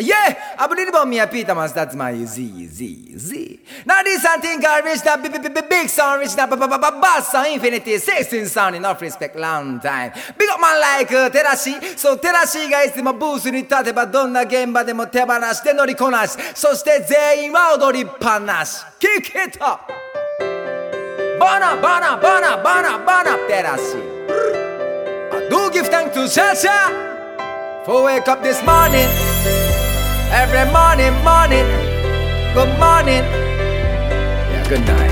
Yeah, I believe about me, I Peter Mans, that's my Z, Z, Z. Now this I think I that big, big, big, big sound, reached that bass sound, infinity, 16 sound, enough respect, long time. Big up man like uh, Terashi, so Terashi がいつもブースに立てばどんな現場でも手放して乗りこなし、そして全員は踊りっぱなし。聞けたバナバナバナバナバナテラシ。I do give thanks to Sasha for wake up this morning. Every morning, morning, good morning. Yeah, good night.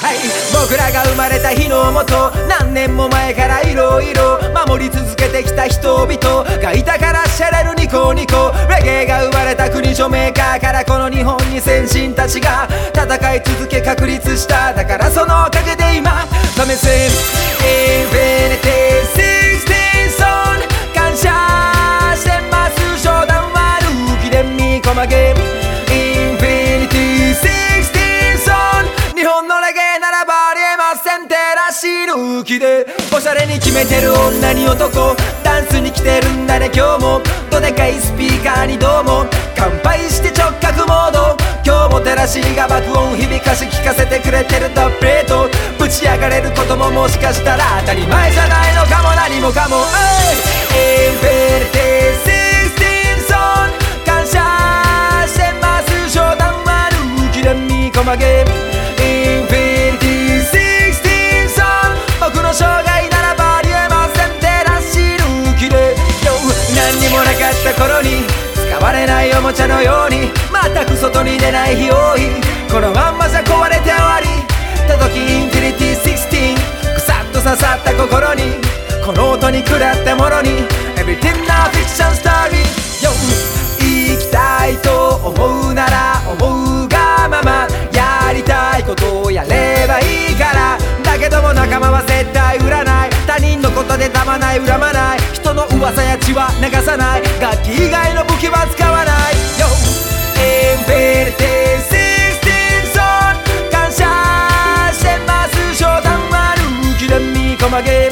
はい、僕らが生まれた日のもと何年も前からいろいろ守り続けてきた人々。がいたからシャレるニコニコ。レゲエが生まれた国ジョメーカーからこの日本に先進たちが戦い続け確立した。だからそのおかげで今試せきでおしゃれに決めてる女に男ダンスに来てるんだね今日も。どでかいスピーカーにどうも。乾杯して直角モード。今日も照らしが爆音響かし聞かせてくれてるとプレートぶち上がれることももしかしたら当たり前じゃないのかも。何もかも。何にもなかった頃に使われないおもちゃのように全く外に出ない日多いこのまんまじゃ壊れて終わり。届きインフィニティ16くさっと刺さった心にこの音に下ったものに Everything a fiction story Yo 生きたいと思うなら思うがままやりたいことをやればいいから。だけども仲間は絶対売らない。他人のことでたまない恨まない。噂や血は流さない。楽器以外の武器は使わない。Yo! インフィニティ16ソン感謝してます。冗談は抜きで見こまげ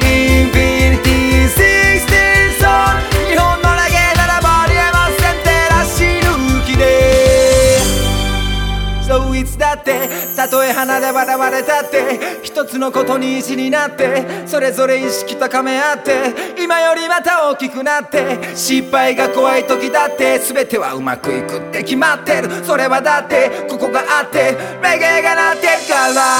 インフィニティ16ソン日本のレゲならばありえません照らし抜きで。そういつだってたとえ鼻で笑われたって一つのことに意地になってそれぞれ意識高め合って今よりまた大きくなって失敗が怖い時だって全てはうまくいくって決まってる。それはだってここがあってレゲエがなってるから。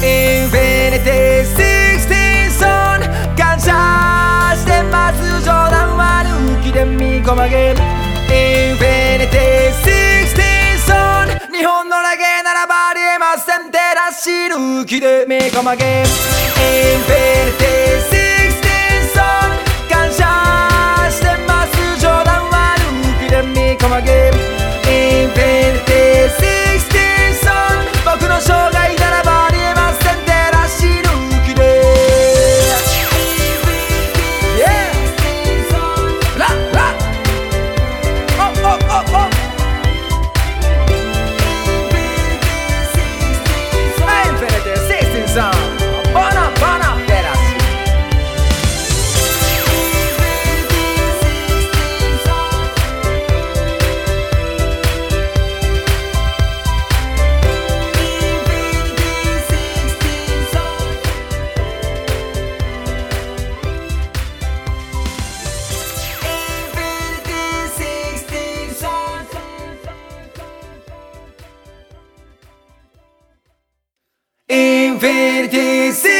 インフィニティ16ソン感謝してます。冗談は抜きで見こまげイ死ぬ気で目が曲げインフィニテ verdes